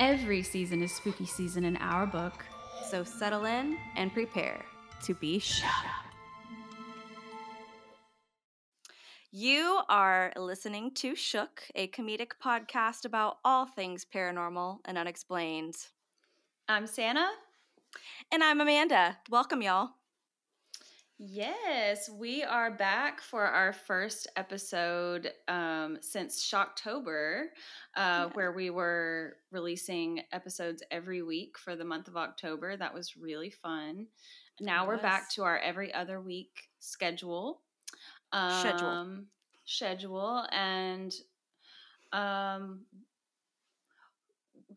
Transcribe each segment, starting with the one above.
Every season is spooky season in our book. So settle in and prepare to be shook. You are listening to Shook, a comedic podcast about all things paranormal and unexplained. I'm Santa. And I'm Amanda. Welcome, y'all. Yes, we are back for our first episode um, since Shocktober, uh, yeah. where we were releasing episodes every week for the month of October. That was really fun. Now we're back to our every other week schedule. Um, schedule. Schedule. And um,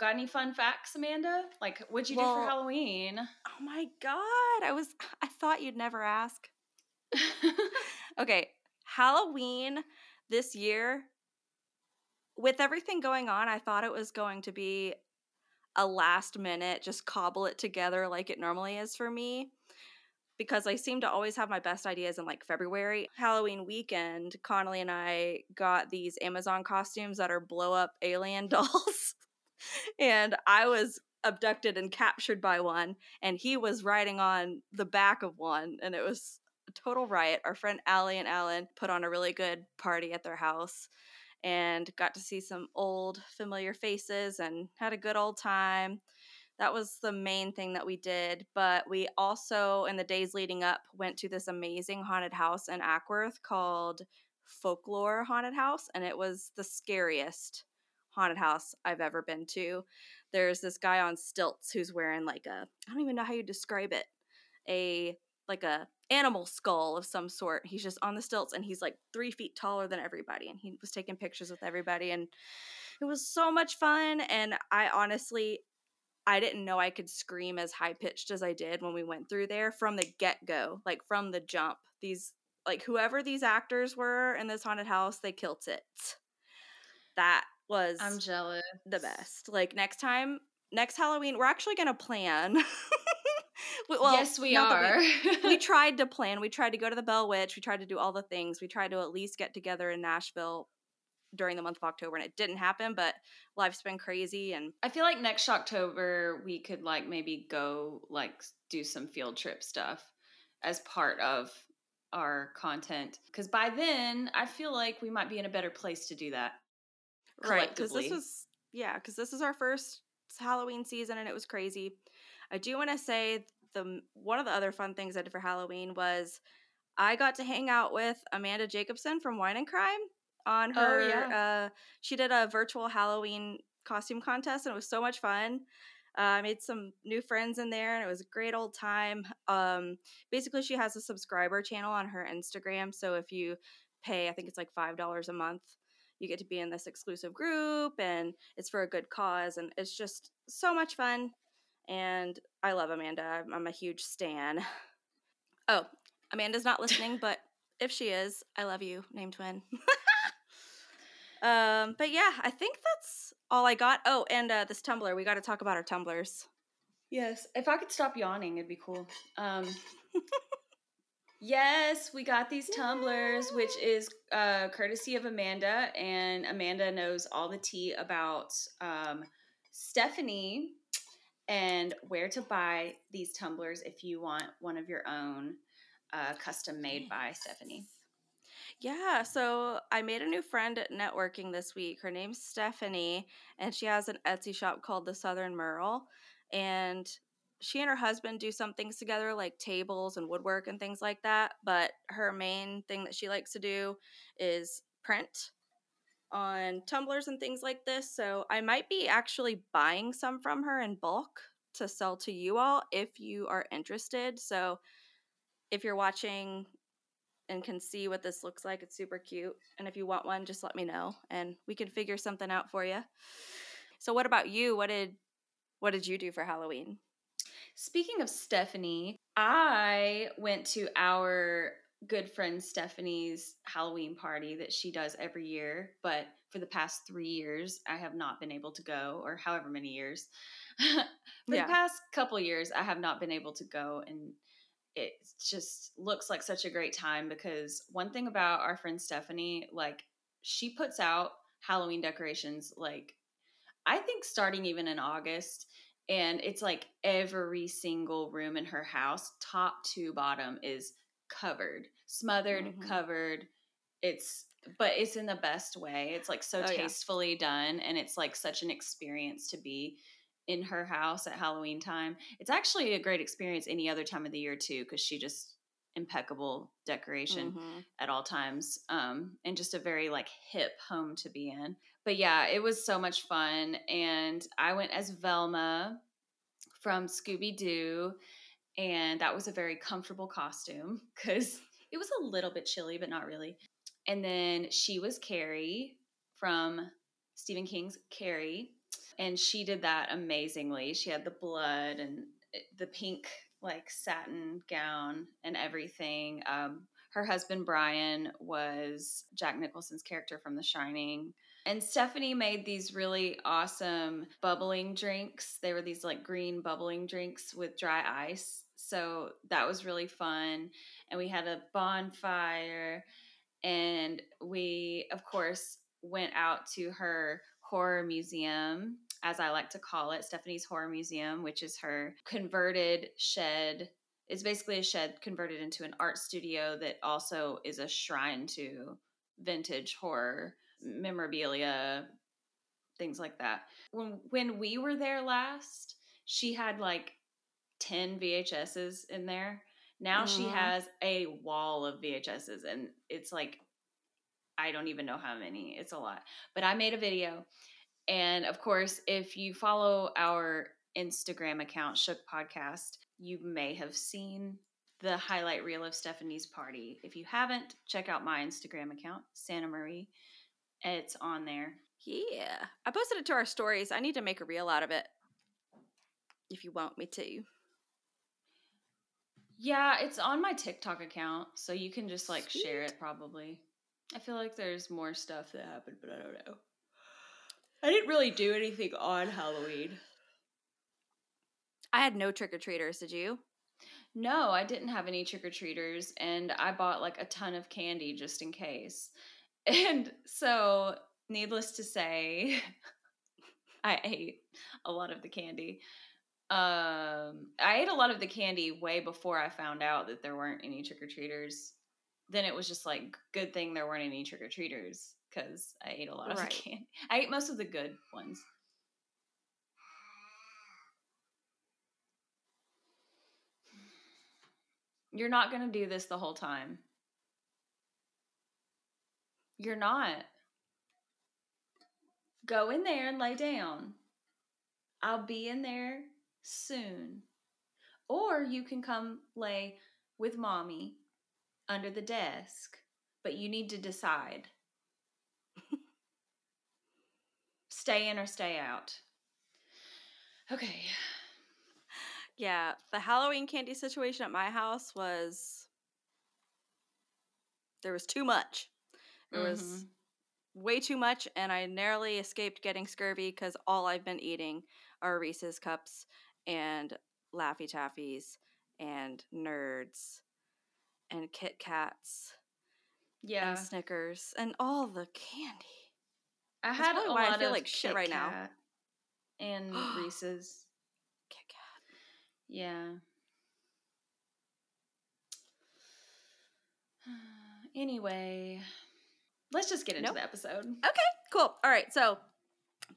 got any fun facts, Amanda? Like, what'd you well, do for Halloween? Oh my god, I was I thought you'd never ask. okay, Halloween this year with everything going on, I thought it was going to be a last minute just cobble it together like it normally is for me because I seem to always have my best ideas in like February. Halloween weekend, Connolly and I got these Amazon costumes that are blow up alien dolls and I was abducted and captured by one, and he was riding on the back of one, and it was a total riot. Our friend Allie and Alan put on a really good party at their house and got to see some old familiar faces and had a good old time. That was the main thing that we did, but we also in the days leading up went to this amazing haunted house in Acworth called Folklore Haunted House and it was the scariest haunted house I've ever been to. There's this guy on stilts who's wearing like a I don't even know how you describe it. A like a animal skull of some sort. He's just on the stilts and he's like three feet taller than everybody. And he was taking pictures with everybody and it was so much fun. And I honestly I didn't know I could scream as high pitched as I did when we went through there from the get go, like from the jump. These like whoever these actors were in this haunted house, they killed it. That was I'm jealous. The best. Like next time, next Halloween, we're actually gonna plan. well, yes, we are. We, we, tried to plan. We tried to go to the Bell Witch. We tried to do all the things. We tried to at least get together in Nashville during the month of October, and it didn't happen. But life's been crazy, and I feel like next October we could like maybe go like do some field trip stuff as part of our content because by then I feel like we might be in a better place to do that right because this was yeah because this is our first halloween season and it was crazy i do want to say the one of the other fun things i did for halloween was i got to hang out with amanda jacobson from wine and crime on oh, her oh, yeah. uh, she did a virtual halloween costume contest and it was so much fun uh, I made some new friends in there, and it was a great old time. Um, basically, she has a subscriber channel on her Instagram. So if you pay, I think it's like five dollars a month, you get to be in this exclusive group and it's for a good cause and it's just so much fun and i love amanda i'm, I'm a huge stan. Oh amanda's not listening but if she is i love you name twin. Um but yeah i think that's all i got. Oh and uh, this tumbler we got to talk about our tumblers yes if i could stop yawning it'd be cool. Um Yes, we got these tumblers, which is uh, courtesy of Amanda, and Amanda knows all the tea about um, Stephanie and where to buy these tumblers if you want one of your own uh, custom made by Stephanie. Yeah, so I made a new friend at networking this week. Her name's Stephanie, and she has an Etsy shop called the Southern Merle. And she and her husband do some things together like tables and woodwork and things like that but her main thing that she likes to do is print on tumblers and things like this so i might be actually buying some from her in bulk to sell to you all if you are interested so if you're watching and can see what this looks like it's super cute and if you want one just let me know and we can figure something out for you so what about you? What did what did you do for halloween Speaking of Stephanie, I went to our good friend Stephanie's Halloween party that she does every year, but for the past three years, I have not been able to go, or however many years. for yeah. the past couple years, I have not been able to go, and it just looks like such a great time because one thing about our friend Stephanie, like, she puts out Halloween decorations like I think starting even in August, and it's like every single room in her house, top to bottom, is covered, smothered, Mhm. covered. It's but it's in the best way. It's like so Oh, yeah. tastefully done, and it's like such an experience to be in her house at Halloween time. It's actually a great experience any other time of the year too, because she just impeccable decoration Mhm. at all times um and just a very like hip home to be in but yeah it was so much fun and i went as velma from scooby-doo and that was a very comfortable costume because it was a little bit chilly but not really and then she was carrie from stephen king's carrie and she did that amazingly. She had the blood and eh, the pink like satin gown and everything um, her husband brian was jack nicholson's character from the shining and stephanie made these really awesome bubbling drinks. They were these like green bubbling drinks with dry ice. So that was really fun. And we had a bonfire. And we of course went out to her horror museum as i like to call it stephanie's horror museum which is her converted shed. It's basically a shed converted into an art studio that also is a shrine to vintage horror memorabilia things like that. When when we were there last she had like 10 vhs's in there. Now she Mhm. has a wall of vhs's and it's like i don't even know how many. It's a lot. But i made a video. And of course if you follow our instagram account shook podcast you may have seen the highlight reel of stephanie's party. If you haven't check out my instagram account santa marie it's on there Yeah. I posted it to our stories. I need to make a reel out of it. If you want me to. Yeah, it's on my TikTok account, so you can just like share it probably. I feel like there's more stuff that happened, but I don't know. I didn't really do anything on Halloween. I had no trick or treaters, did you? No, I didn't have any trick or treaters, and I bought like a ton of candy just in case. And so, needless to say, I ate a lot of the candy. Um, I ate a lot of the candy way before I found out that there weren't any trick or treaters. Then it was just like, good thing there weren't any trick or treaters because I ate a lot of Right. the candy. I ate most of the good ones. You're not going to do this the whole time. You're not. Go in there and lay down. I'll be in there soon. Or you can come lay with mommy under the desk, but you need to decide. stay in or stay out. Okay. Yeah, the Halloween candy situation at my house was there was too much. There was Mhm. way too much, and I narrowly escaped getting scurvy because all I've been eating are Reese's cups and Laffy Taffies and Nerds and Kit Kats Yeah. and Snickers and all the candy. I That's had a why I lot feel of like shit Kit right now. And Reese's. Kit Kat. Yeah. Anyway, let's just get into Nope. the episode. Okay, cool. All right. So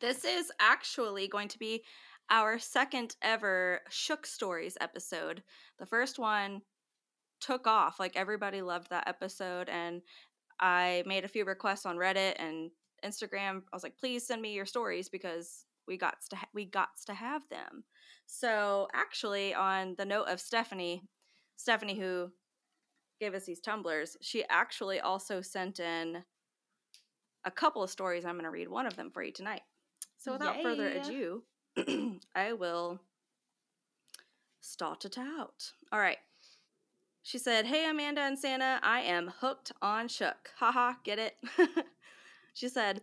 this is actually going to be our second ever Shook Stories episode. The first one took off. Like everybody loved that episode. And I made a few requests on Reddit and Instagram. I was like, please send me your stories because we got to ha- we got to have them. So actually, on the note of Stephanie, Stephanie who gave us these tumblers, she actually also sent in a couple of stories. I'm going to read one of them for you tonight. So without further ado, I will start it out. All right. She said, Hey, Amanda and Santa, I am hooked on Shook. Haha, get it? she said,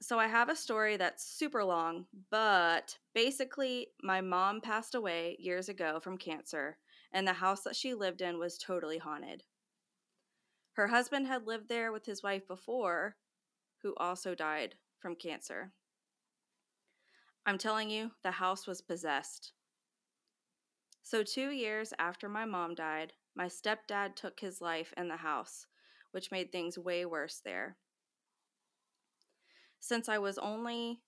So I have a story that's super long, but basically, my mom passed away years ago from cancer, and the house that she lived in was totally haunted. Her husband had lived there with his wife before, who also died from cancer. I'm telling you, the house was possessed. So, two years after my mom died, my stepdad took his life in the house, which made things way worse there. Since I was only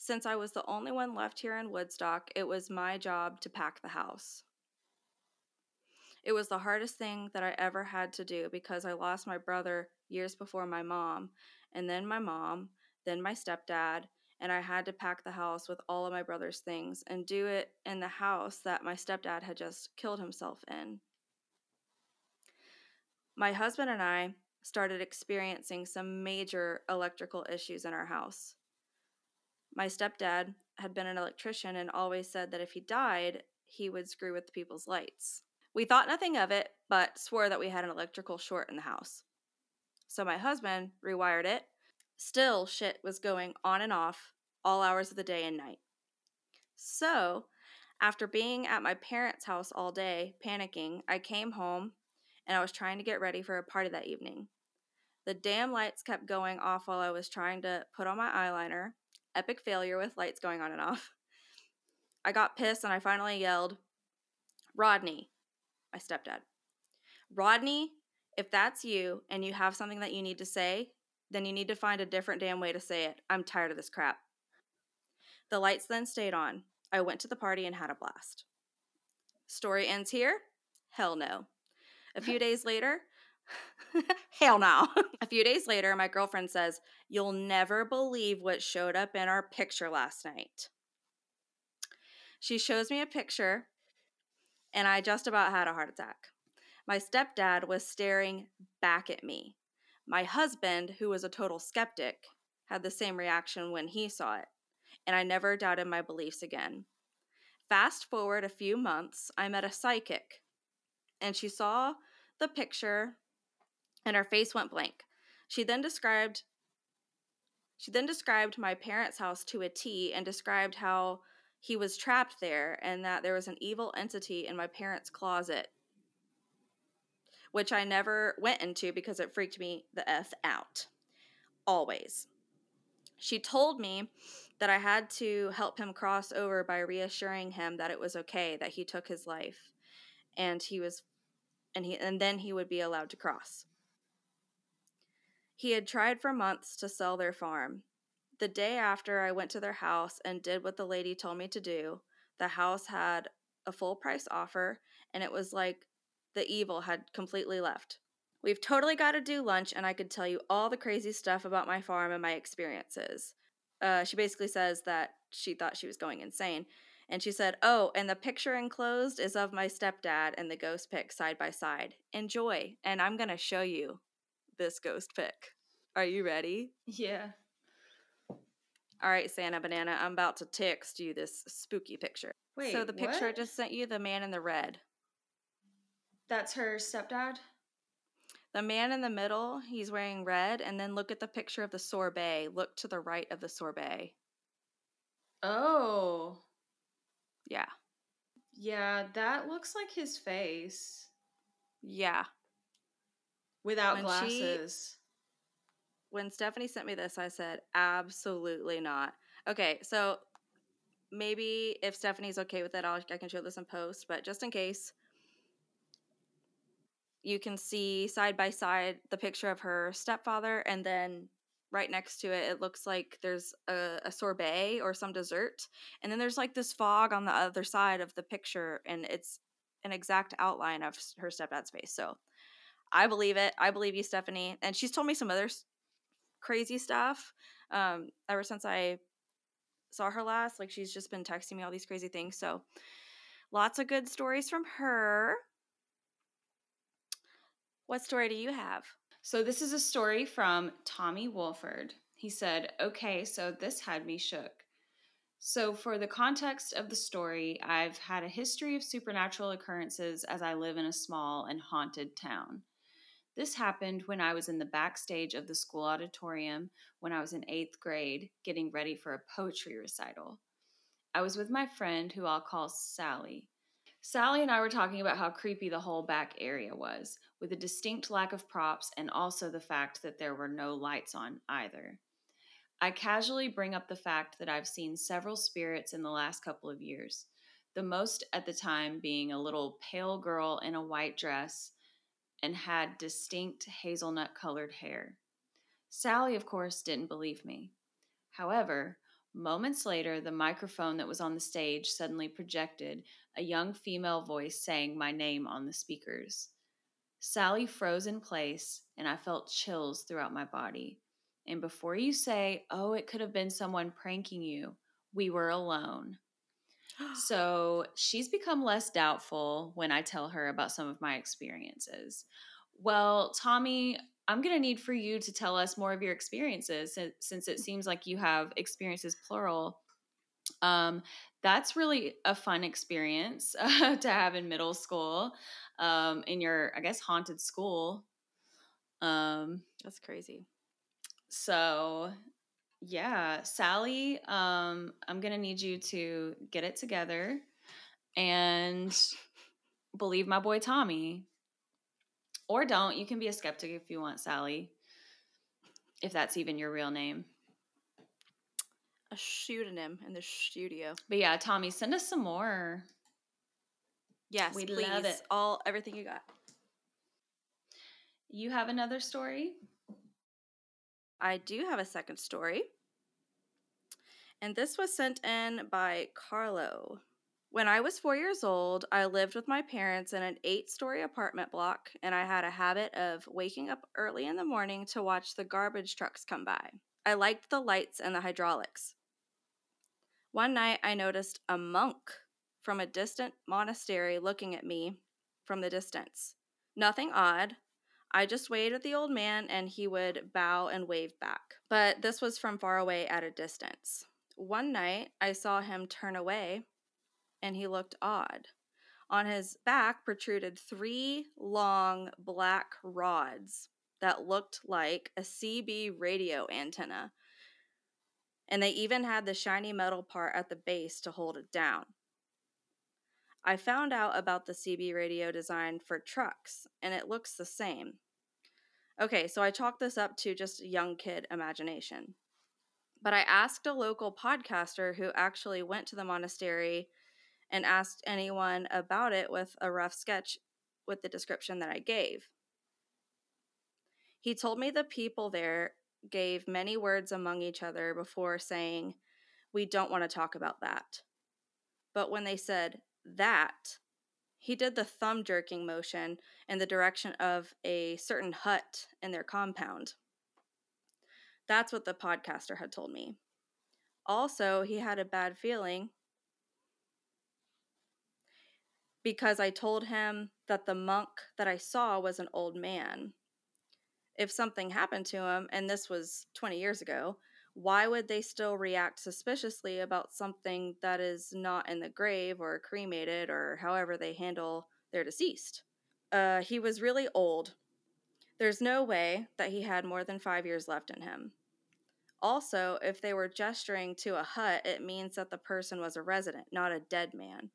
since I was the only one left here in Woodstock, it was my job to pack the house. It was the hardest thing that I ever had to do because I lost my brother years before my mom, and then my mom, then my stepdad, and I had to pack the house with all of my brother's things and do it in the house that my stepdad had just killed himself in. My husband and I started experiencing some major electrical issues in our house. My stepdad had been an electrician and always said that if he died, he would screw with people's lights. We thought nothing of it, but swore that we had an electrical short in the house. So my husband rewired it. Still, shit was going on and off all hours of the day and night. So, after being at my parents' house all day, panicking, I came home and I was trying to get ready for a party that evening. The damn lights kept going off while I was trying to put on my eyeliner. Epic failure with lights going on and off. I got pissed and I finally yelled, Rodney, my stepdad. Rodney, if that's you and you have something that you need to say, then you need to find a different damn way to say it. I'm tired of this crap. The lights then stayed on. I went to the party and had a blast. Story ends here? Hell no. A few days later, hell no. a few days later, my girlfriend says, You'll never believe what showed up in our picture last night. She shows me a picture, and I just about had a heart attack. My stepdad was staring back at me. My husband, who was a total skeptic, had the same reaction when he saw it, and I never doubted my beliefs again. Fast forward a few months, I met a psychic, and she saw the picture, and her face went blank. She then described she then described my parents' house to a T and described how he was trapped there and that there was an evil entity in my parents' closet which I never went into because it freaked me the F out. Always. She told me that I had to help him cross over by reassuring him that it was okay that he took his life and he was and he and then he would be allowed to cross. He had tried for months to sell their farm. The day after I went to their house and did what the lady told me to do, the house had a full price offer and it was like the evil had completely left. We've totally got to do lunch, and I could tell you all the crazy stuff about my farm and my experiences. Uh, she basically says that she thought she was going insane. And she said, Oh, and the picture enclosed is of my stepdad and the ghost pic side by side. Enjoy. And I'm going to show you this ghost pic. Are you ready? Yeah. All right, Santa Banana, I'm about to text you this spooky picture. Wait. so the picture I just sent you, the man in the red. That's her stepdad? The man in the middle, he's wearing red, and then look at the picture of the sorbet. Look to the right of the sorbet. Oh. Yeah. Yeah, that looks like his face Yeah. without When she- glasses. When Stephanie sent me this, I said, absolutely not. Okay, so maybe if Stephanie's okay with it, I'll, I can show this in post, but just in case, you can see side by side the picture of her stepfather, and then right next to it, it looks like there's a, a sorbet or some dessert. And then there's like this fog on the other side of the picture, and it's an exact outline of her stepdad's face. So I believe it. I believe you, Stephanie. And she's told me some other crazy stuff um, ever since I saw her last. Like she's just been texting me all these crazy things. So lots of good stories from her. What story do you have? So this is a story from Tommy Wolford. He said, Okay, so this had me shook. So, for the context of the story, I've had a history of supernatural occurrences as I live in a small and haunted town. This happened when I was in the backstage of the school auditorium when I was in eighth grade, getting ready for a poetry recital. I was with my friend, who I'll call Sally. Sally and I were talking about how creepy the whole back area was, with a distinct lack of props and also the fact that there were no lights on either. I casually bring up the fact that I've seen several spirits in the last couple of years, the most at the time being a little pale girl in a white dress and had distinct hazelnut colored hair. Sally, of course, didn't believe me. However, moments later, the microphone that was on the stage suddenly projected a young female voice saying my name on the speakers. Sally froze in place, and I felt chills throughout my body. And before you say, oh, it could have been someone pranking you, we were alone. so she's become less doubtful when I tell her about some of my experiences. Well, Tommy, I'm going to need for you to tell us more of your experiences since it seems like you have experiences plural. Um, that's really a fun experience uh, to have in middle school, um, in your, I guess, haunted school. Um, that's crazy. So, yeah, Sally, um, I'm going to need you to get it together and believe my boy Tommy. Or don't. You can be a skeptic if you want, Sally. If that's even your real name. A pseudonym in the studio. But yeah, Tommy, send us some more. Yes, we love it. All everything you got. You have another story? I do have a second story. And this was sent in by Carlo. When I was four years old, I lived with my parents in an eight story apartment block, and I had a habit of waking up early in the morning to watch the garbage trucks come by. I liked the lights and the hydraulics. One night, I noticed a monk from a distant monastery looking at me from the distance. Nothing odd, I just waved at the old man and he would bow and wave back. But this was from far away at a distance. One night, I saw him turn away and he looked odd. On his back protruded three long black rods that looked like a CB radio antenna. And they even had the shiny metal part at the base to hold it down. I found out about the CB radio design for trucks, and it looks the same. Okay, so I chalked this up to just young kid imagination. But I asked a local podcaster who actually went to the monastery and asked anyone about it with a rough sketch with the description that I gave. He told me the people there gave many words among each other before saying, We don't want to talk about that. But when they said that, he did the thumb jerking motion in the direction of a certain hut in their compound. That's what the podcaster had told me. Also, he had a bad feeling because I told him that the monk that I saw was an old man. If something happened to him, and this was 20 years ago, why would they still react suspiciously about something that is not in the grave or cremated or however they handle their deceased? Uh, he was really old. There's no way that he had more than five years left in him. Also, if they were gesturing to a hut, it means that the person was a resident, not a dead man.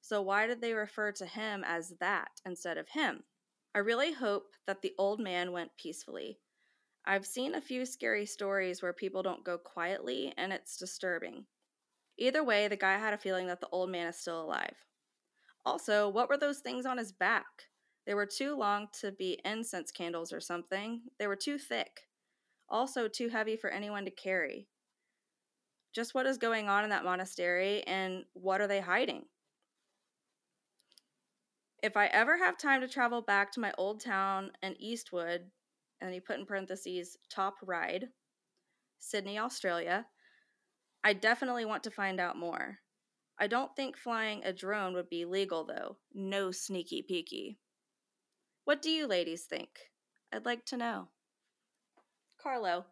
So, why did they refer to him as that instead of him? I really hope that the old man went peacefully. I've seen a few scary stories where people don't go quietly, and it's disturbing. Either way, the guy had a feeling that the old man is still alive. Also, what were those things on his back? They were too long to be incense candles or something. They were too thick. Also, too heavy for anyone to carry. Just what is going on in that monastery, and what are they hiding? If I ever have time to travel back to my old town in Eastwood, and he put in parentheses Top Ryde, Sydney, Australia. I definitely want to find out more. I don't think flying a drone would be legal though. No sneaky peeky. What do you ladies think? I'd like to know. Carlo.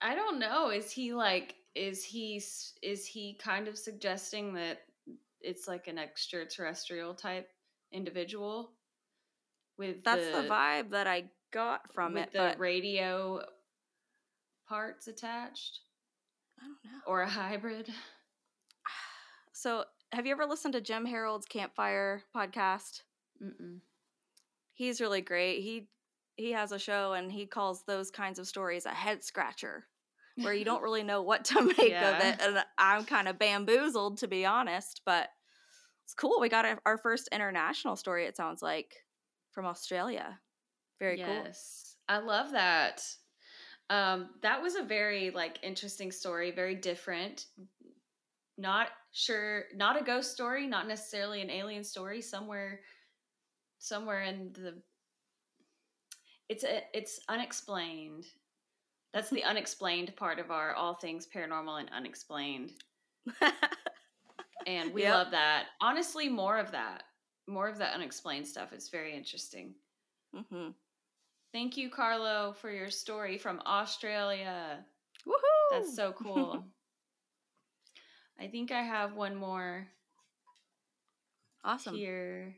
I don't know. Is he like is he is he kind of suggesting that it's like an extraterrestrial type individual? With that's the, the vibe that I got from with it. The radio parts attached. I don't know. Or a hybrid. So, have you ever listened to Jim Harold's Campfire podcast? Mm-mm. He's really great. He he has a show and he calls those kinds of stories a head scratcher where you don't really know what to make Yeah. of it and i'm kind of bamboozled to be honest but it's cool we got our, our first international story it sounds like from australia very cool yes. I love that. Um, that was a very like interesting story, very different. Not sure, not a ghost story, not necessarily an alien story. Somewhere, somewhere in the, it's a, it's unexplained. That's the unexplained part of our all things paranormal and unexplained, and we Yep. love that. Honestly, more of that, more of that unexplained stuff. It's very interesting. hmm Thank you, Carlo, for your story from Australia. Woohoo! That's so cool. I think I have one more awesome. here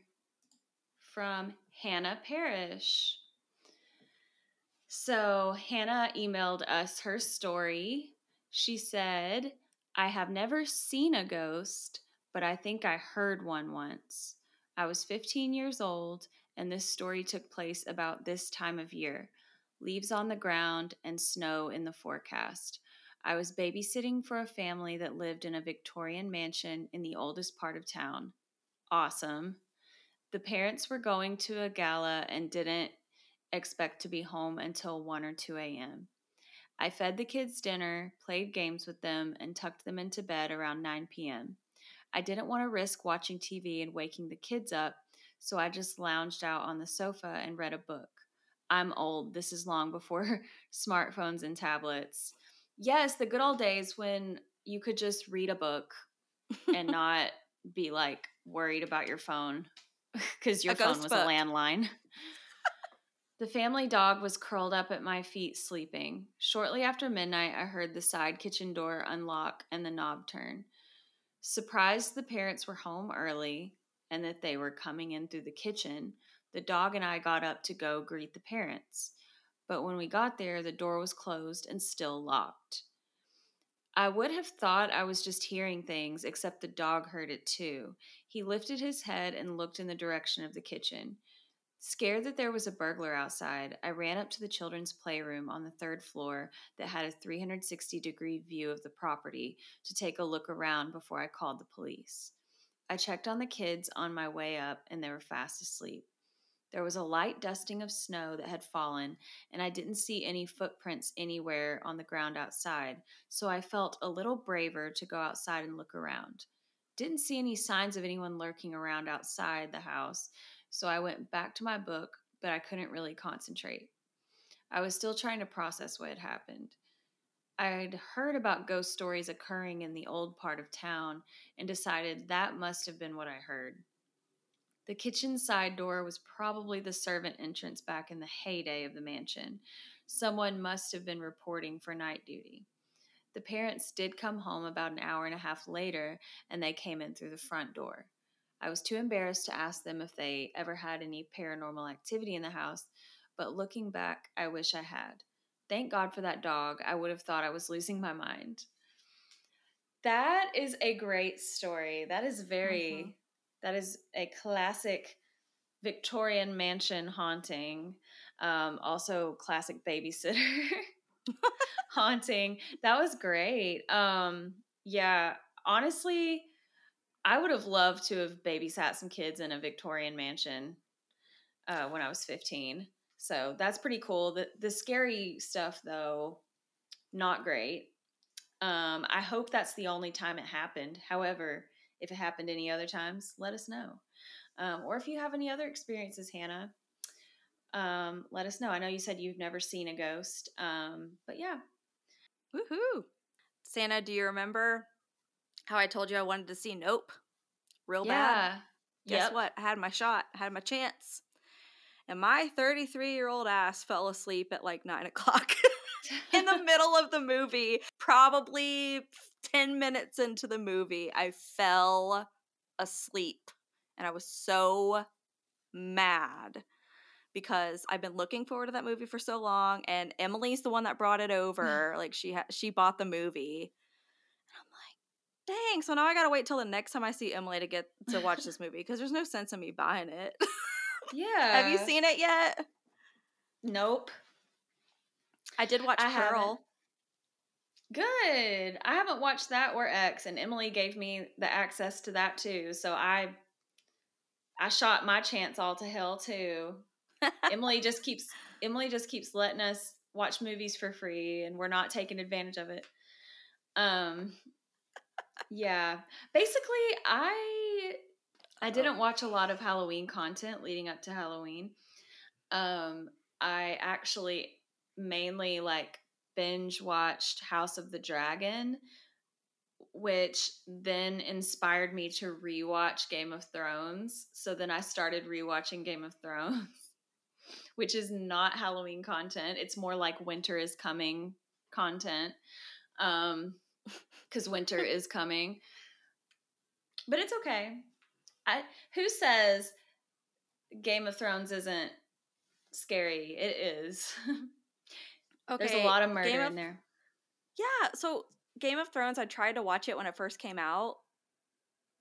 from Hannah Parrish. So, Hannah emailed us her story. She said, I have never seen a ghost, but I think I heard one once. I was 15 years old, and this story took place about this time of year leaves on the ground and snow in the forecast. I was babysitting for a family that lived in a Victorian mansion in the oldest part of town. Awesome. The parents were going to a gala and didn't expect to be home until 1 or 2 a.m. I fed the kids dinner, played games with them, and tucked them into bed around 9 p.m. I didn't want to risk watching TV and waking the kids up, so I just lounged out on the sofa and read a book. I'm old. This is long before smartphones and tablets. Yes, the good old days when you could just read a book and not be like worried about your phone because your A phone was book. a landline. the family dog was curled up at my feet sleeping. Shortly after midnight, I heard the side kitchen door unlock and the knob turn. Surprised the parents were home early and that they were coming in through the kitchen, the dog and I got up to go greet the parents. But when we got there, the door was closed and still locked. I would have thought I was just hearing things, except the dog heard it too. He lifted his head and looked in the direction of the kitchen. Scared that there was a burglar outside, I ran up to the children's playroom on the third floor that had a 360 degree view of the property to take a look around before I called the police. I checked on the kids on my way up, and they were fast asleep. There was a light dusting of snow that had fallen, and I didn't see any footprints anywhere on the ground outside, so I felt a little braver to go outside and look around. Didn't see any signs of anyone lurking around outside the house, so I went back to my book, but I couldn't really concentrate. I was still trying to process what had happened. I'd heard about ghost stories occurring in the old part of town and decided that must have been what I heard. The kitchen side door was probably the servant entrance back in the heyday of the mansion. Someone must have been reporting for night duty. The parents did come home about an hour and a half later, and they came in through the front door. I was too embarrassed to ask them if they ever had any paranormal activity in the house, but looking back, I wish I had. Thank God for that dog. I would have thought I was losing my mind. That is a great story. That is very, Mhm. that is a classic Victorian mansion haunting. Um, also, classic babysitter haunting. That was great. Um, yeah, honestly, I would have loved to have babysat some kids in a Victorian mansion uh, when I was 15. So that's pretty cool. The the scary stuff though, not great. Um, I hope that's the only time it happened. However, if it happened any other times, let us know. Um, or if you have any other experiences, Hannah, um, let us know. I know you said you've never seen a ghost, um, but yeah, Woohoo! Santa, do you remember how I told you I wanted to see Nope? Real bad. Guess Yep. what? I had my shot. I had my chance. And my 33 year old ass fell asleep at like nine o'clock in the middle of the movie. Probably 10 minutes into the movie, I fell asleep. And I was so mad because I've been looking forward to that movie for so long. And Emily's the one that brought it over. like she ha- she bought the movie. And I'm like, dang. So now I gotta wait till the next time I see Emily to get to watch this movie because there's no sense in me buying it. Yeah. Have you seen it yet? Nope. I did watch I haven't. Pearl. Good. I haven't watched that or X, and Emily gave me the access to that too. So I, I shot my chance all to hell too. Emily just keeps Emily just keeps letting us watch movies for free, and we're not taking advantage of it. Um, yeah. Basically, I I didn't watch a lot of Halloween content leading up to Halloween. Um, I actually mainly like binge watched House of the Dragon, which then inspired me to rewatch Game of Thrones. So then I started rewatching Game of Thrones, which is not Halloween content. It's more like winter is coming content. Um cuz winter is coming. But it's okay. I who says Game of Thrones isn't scary? It is. Okay, There's a lot of murder Game in there. Yeah, so Game of Thrones, I tried to watch it when it first came out.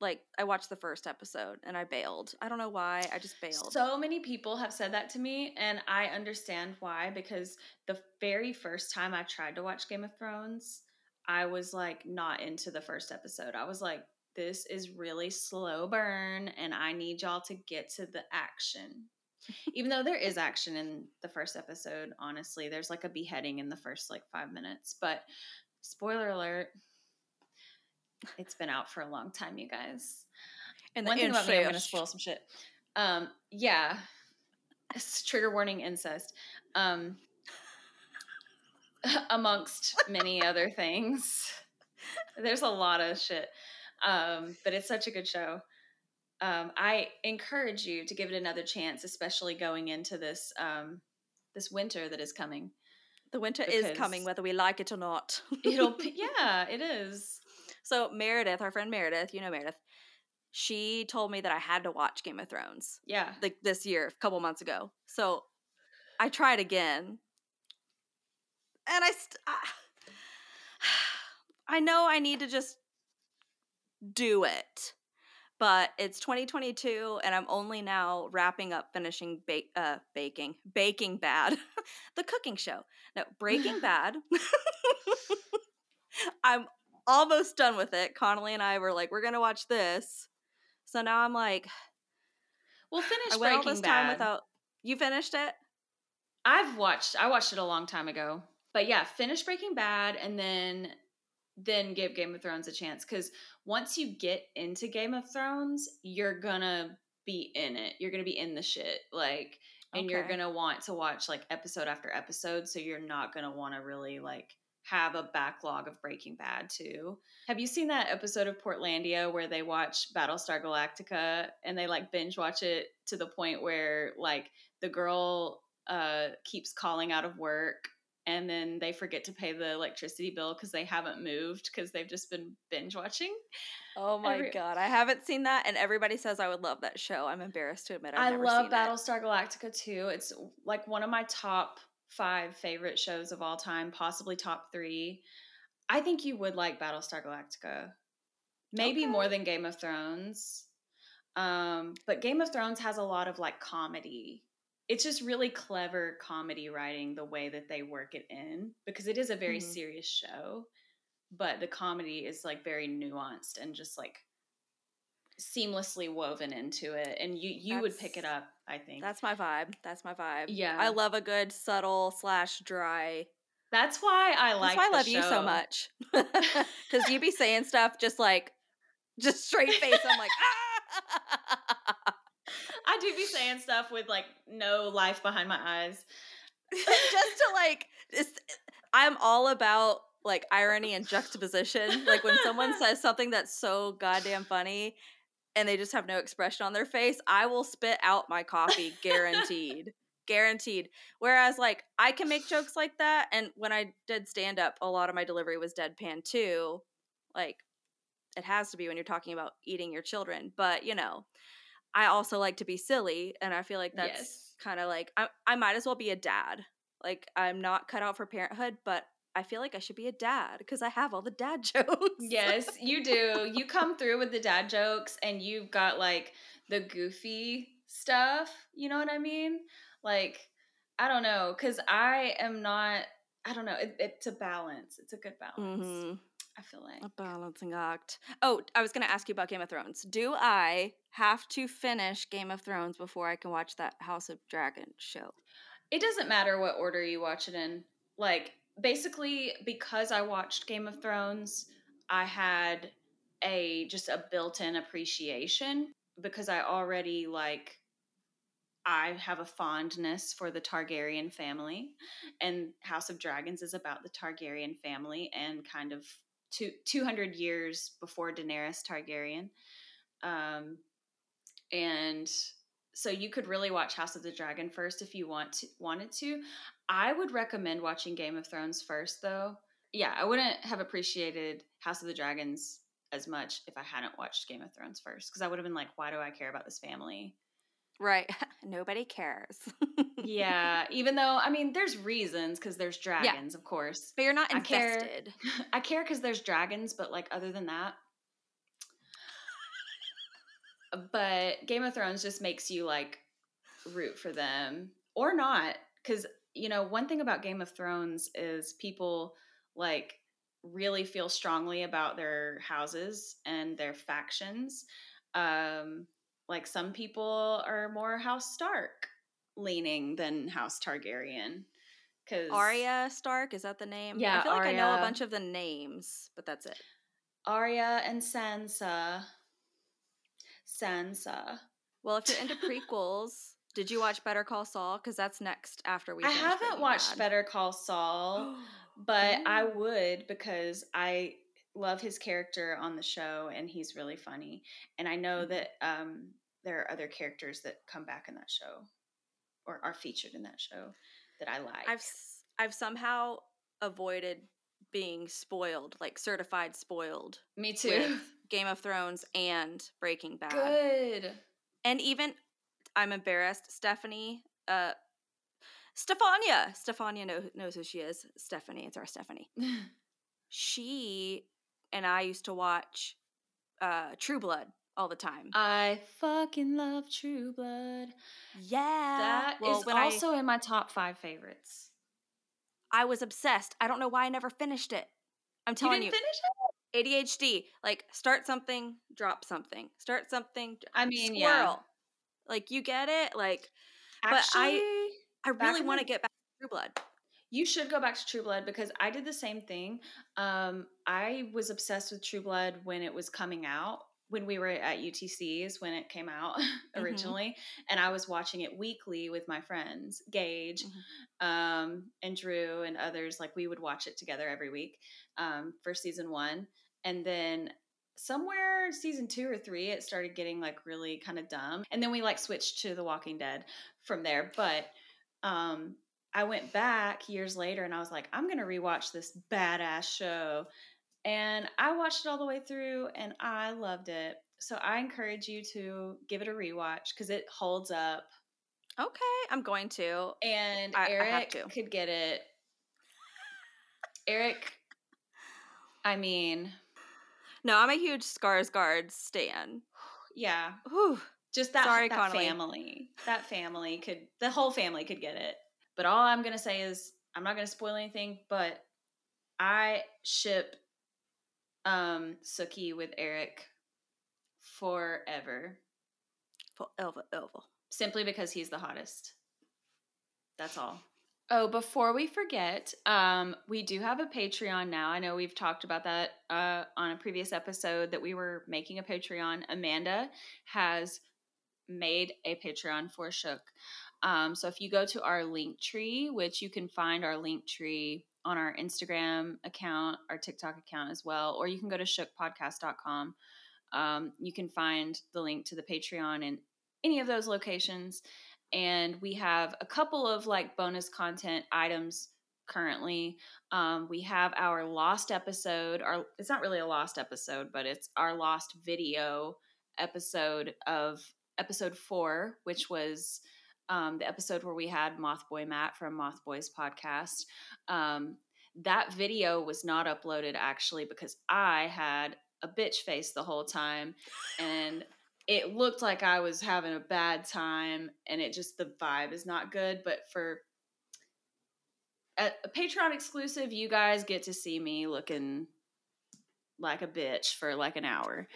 Like, I watched the first episode and I bailed. I don't know why. I just bailed. So many people have said that to me, and I understand why because the very first time I tried to watch Game of Thrones, I was like not into the first episode. I was like, this is really slow burn, and I need y'all to get to the action. Even though there is action in the first episode, honestly, there's like a beheading in the first like five minutes. But spoiler alert, it's been out for a long time, you guys. and One thing about me, I'm gonna spoil some shit. Um, yeah, It's trigger warning incest. Um, amongst many other things. There's a lot of shit, um, but it's such a good show. Um, I encourage you to give it another chance, especially going into this um, this winter that is coming. The winter is coming, whether we like it or not. It'll, yeah, it is. so, Meredith, our friend Meredith, you know Meredith, she told me that I had to watch Game of Thrones Yeah, like this year, a couple months ago. So, I tried again. And I, st- I, know I need to just do it. But it's 2022 and I'm only now wrapping up finishing bake uh baking baking bad the cooking show. No, Breaking Bad. I'm almost done with it. Connolly and I were like we're going to watch this. So now I'm like we'll finish I went all Breaking this Bad. time without You finished it? I've watched I watched it a long time ago. But yeah, finish Breaking Bad and then then give Game of Thrones a chance cuz once you get into Game of Thrones, you're going to be in it. You're going to be in the shit like and you're going to want to watch like episode after episode so you're not going to want to really like have a backlog of Breaking Bad too. Have you seen that episode of Portlandia where they watch Battlestar Galactica and they like binge watch it to the point where like the girl uh keeps calling out of work and then they forget to pay the electricity bill because they haven't moved because they've just been binge watching. Oh my Every- god, I haven't seen that, and everybody says I would love that show. I'm embarrassed to admit I've I never love seen it. Battlestar Galactica too. It's like one of my top five favorite shows of all time, possibly top three. I think you would like Battlestar Galactica, maybe Okay. more than Game of Thrones. Um, but Game of Thrones has a lot of like comedy. It's just really clever comedy writing the way that they work it in because it is a very Mhm. serious show, but the comedy is like very nuanced and just like seamlessly woven into it and you you would pick it up i think That's my vibe. That's my vibe. Yeah. I love a good subtle slash dry. that's why i like That's why I love you so much. Because you be saying stuff just like, just straight face. I'm like, ah! i do be saying stuff with like no life behind my eyes just to like, I'm all about like irony and juxtaposition. Like when someone says something that's so goddamn funny and they just have no expression on their face, I will spit out my coffee guaranteed. guaranteed. Whereas like I can make jokes like that and when I did stand up, a lot of my delivery was deadpan too. Like it has to be when you're talking about eating your children, but you know, I also like to be silly and I feel like that's Yes. kind of like I I might as well be a dad. Like I'm not cut out for parenthood, but I feel like I should be a dad because I have all the dad jokes. yes you do you come through with the dad jokes and you've got like the goofy stuff you know what i mean like I don't know, because I am not. I don't know. It, it's a balance. It's a good balance. Mhm. I feel like. A balancing act. Oh, I was going to ask you about Game of Thrones. Do I have to finish Game of Thrones before I can watch that House of Dragon show? It doesn't matter what order you watch it in. Like, basically, because I watched Game of Thrones, I had a just a built-in appreciation because I already like I have a fondness for the Targaryen family, and House of Dragons is about the Targaryen family and kind of two, 200 years before Daenerys Targaryen. Um, and so you could really watch House of the Dragon first if you want to, wanted to. I would recommend watching Game of Thrones first, though. Yeah, I wouldn't have appreciated House of the Dragons as much if I hadn't watched Game of Thrones first, because I would have been like, why do I care about this family? Right. Nobody cares. yeah, even though I mean, there's reasons because there's dragons, of course. But you're not I care. invested. I care because there's dragons, but like other than that, but Game of Thrones just makes you like root for them or not, because you know one thing about Game of Thrones is people like really feel strongly about their houses and their factions. Um, like some people are more House Stark leaning than House Targaryen. Because Arya Stark, is that the name? Yeah, I feel like I know a bunch of the names, but that's it. Arya and Sansa. Sansa. Well, if you're into prequels, did you watch Better Call Saul? Because that's next after we I haven't watched Bad. Better Call Saul, but I would because I love his character on the show and he's really funny. And I know Mhm. that um, there are other characters that come back in that show or are featured in that show that I like. I've I've somehow avoided being spoiled, like certified spoiled, Me too. Game of Thrones and Breaking Bad. Good. And even I'm embarrassed, Stephanie, uh Stefania. Stefania know, knows who she is. Stephanie, it's our Stephanie. She and I used to watch uh True Blood all the time. I fucking love True Blood. yeah. That is well, when I- also in my top five favorites. I was obsessed. I don't know why I never finished it. I'm telling you, you didn't finish it? ADHD. Like start something, drop something. Start something. I mean, squirrel. yeah. Like you get it. Like But I- I really want to get back to True Blood. You should go back to True Blood because I did the same thing. Um, I was obsessed with True Blood when it was coming out. When we were at UTC's when it came out originally, and I was watching it weekly with my friends, Gage, um, and Drew, and others. Like we would watch it together every week um, for season one, and then somewhere season two or three, it started getting like really kind of dumb, and then we like switched to The Walking Dead from there. But um, I went back years later, and I was like, I'm gonna rewatch this badass show, and I watched it all the way through, and I loved it. So I encourage you to give it a rewatch because it holds up. Okay, I'm going to. And I- I Eric to. could get it. Eric, I mean, No, I'm a huge Skarsgård stan. yeah, Whew. just that, Sorry, that family. That family could, the whole family could get it. But all I'm to say is, I'm not to spoil anything, but I ship um Sookie with Eric forever For Elva, Elva. simply because he's the hottest. That's all. Oh, before we forget, um, we do have a Patreon now. I know we've talked about that uh, on a previous episode that we were making a Patreon. Amanda has made a Patreon for Shook. Um, so if you go to our link tree, which you can find our link tree on our Instagram account, our TikTok account as well, or you can go to shookpodcast.com. Um, you can find the link to the Patreon in any of those locations. And we have a couple of like bonus content items currently. Um, we have our lost episode. Our it's not really a lost episode, but it's our lost video episode of episode four, which was um, the episode where we had Mothboy Matt from Mothboys podcast. Um, that video was not uploaded actually because I had a bitch face the whole time and it looked like I was having a bad time and it just the vibe is not good. But for a, a Patreon exclusive, you guys get to see me looking like a bitch for like an hour.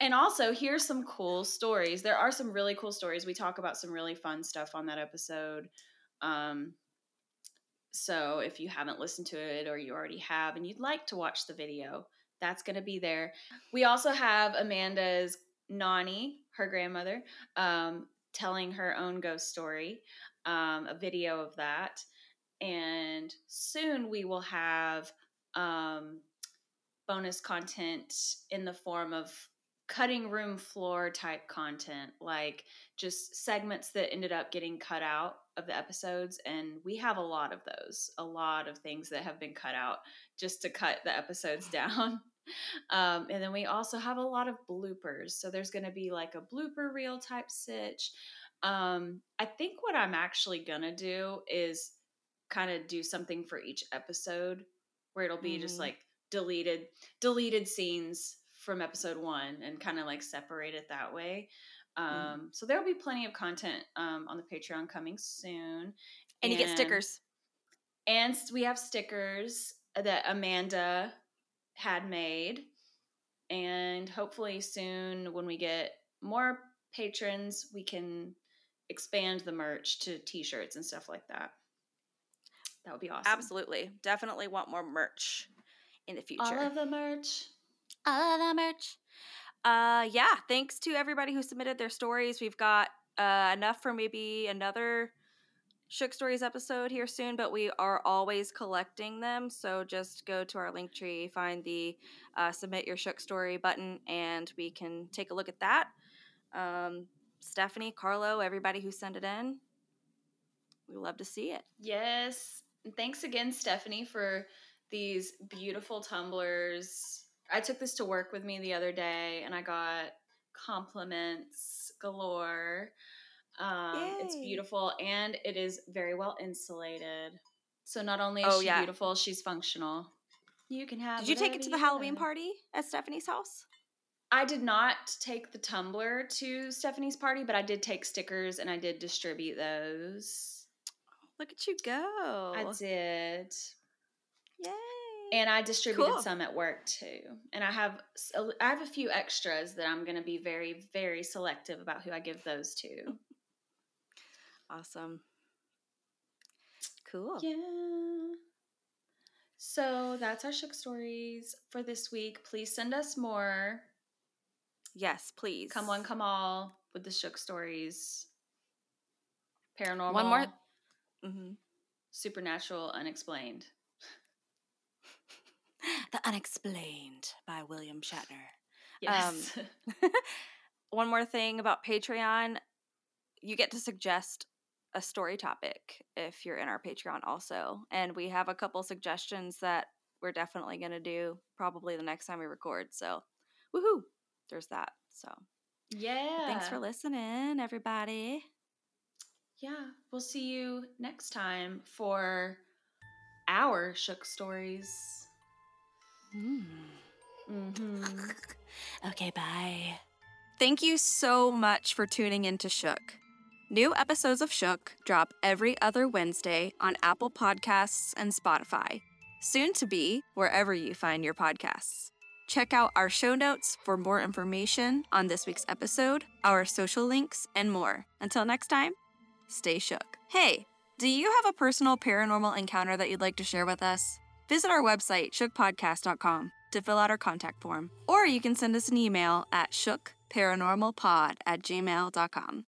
And also, here's some cool stories. There are some really cool stories. We talk about some really fun stuff on that episode. Um, so if you haven't listened to it or you already have and you'd like to watch the video, that's going to be there. We also have Amanda's Nani, her grandmother, um, telling her own ghost story, um, a video of that. And soon we will have um, bonus content in the form of cutting room floor type content, like just segments that ended up getting cut out of the episodes. And we have a lot of those, a lot of things that have been cut out just to cut the episodes down. Um, and then we also have a lot of bloopers. So there's going to be like a blooper reel type sitch. Um, I think what I'm actually going to do is kind of do something for each episode where it'll be mm-hmm. just like deleted deleted scenes from episode one and kind of like separate it that way. Mm. Um, mm. So there will be plenty of content um, on the Patreon coming soon. And, and you get stickers. And we have stickers that Amanda had made. And hopefully soon, when we get more patrons, we can expand the merch to t shirts and stuff like that. That would be awesome. Absolutely. Definitely want more merch in the future. All of the merch all of the merch. Uh, yeah, thanks to everybody who submitted their stories. We've got uh, enough for maybe another Shook Stories episode here soon, but we are always collecting them. So just go to our link tree, find the uh, submit your Shook Story button, and we can take a look at that. Um, Stephanie, Carlo, everybody who sent it in, we love to see it. Yes. Thanks again, Stephanie, for these beautiful tumblers I took this to work with me the other day and I got compliments galore. Um, it's beautiful and it is very well insulated. So not only is oh, she yeah. beautiful, she's functional. You can have. Did you take it to the Halloween party at Stephanie's house? I did not take the tumbler to Stephanie's party, but I did take stickers and I did distribute those. Look at you go! I did. And I distributed cool. some at work too. And I have I have a few extras that I'm going to be very very selective about who I give those to. awesome. Cool. Yeah. So that's our shook stories for this week. Please send us more. Yes, please. Come one, come all with the shook stories. Paranormal. One more. Mm-hmm. Supernatural, unexplained. The Unexplained by William Shatner. Yes. Um, one more thing about Patreon you get to suggest a story topic if you're in our Patreon also. And we have a couple suggestions that we're definitely going to do probably the next time we record. So, woohoo, there's that. So, yeah. But thanks for listening, everybody. Yeah, we'll see you next time for our Shook Stories. Mm. Mm-hmm. okay, bye. Thank you so much for tuning in to Shook. New episodes of Shook drop every other Wednesday on Apple Podcasts and Spotify, soon to be wherever you find your podcasts. Check out our show notes for more information on this week's episode, our social links, and more. Until next time, stay shook. Hey, do you have a personal paranormal encounter that you'd like to share with us? Visit our website, shookpodcast.com, to fill out our contact form. Or you can send us an email at shookparanormalpod at gmail.com.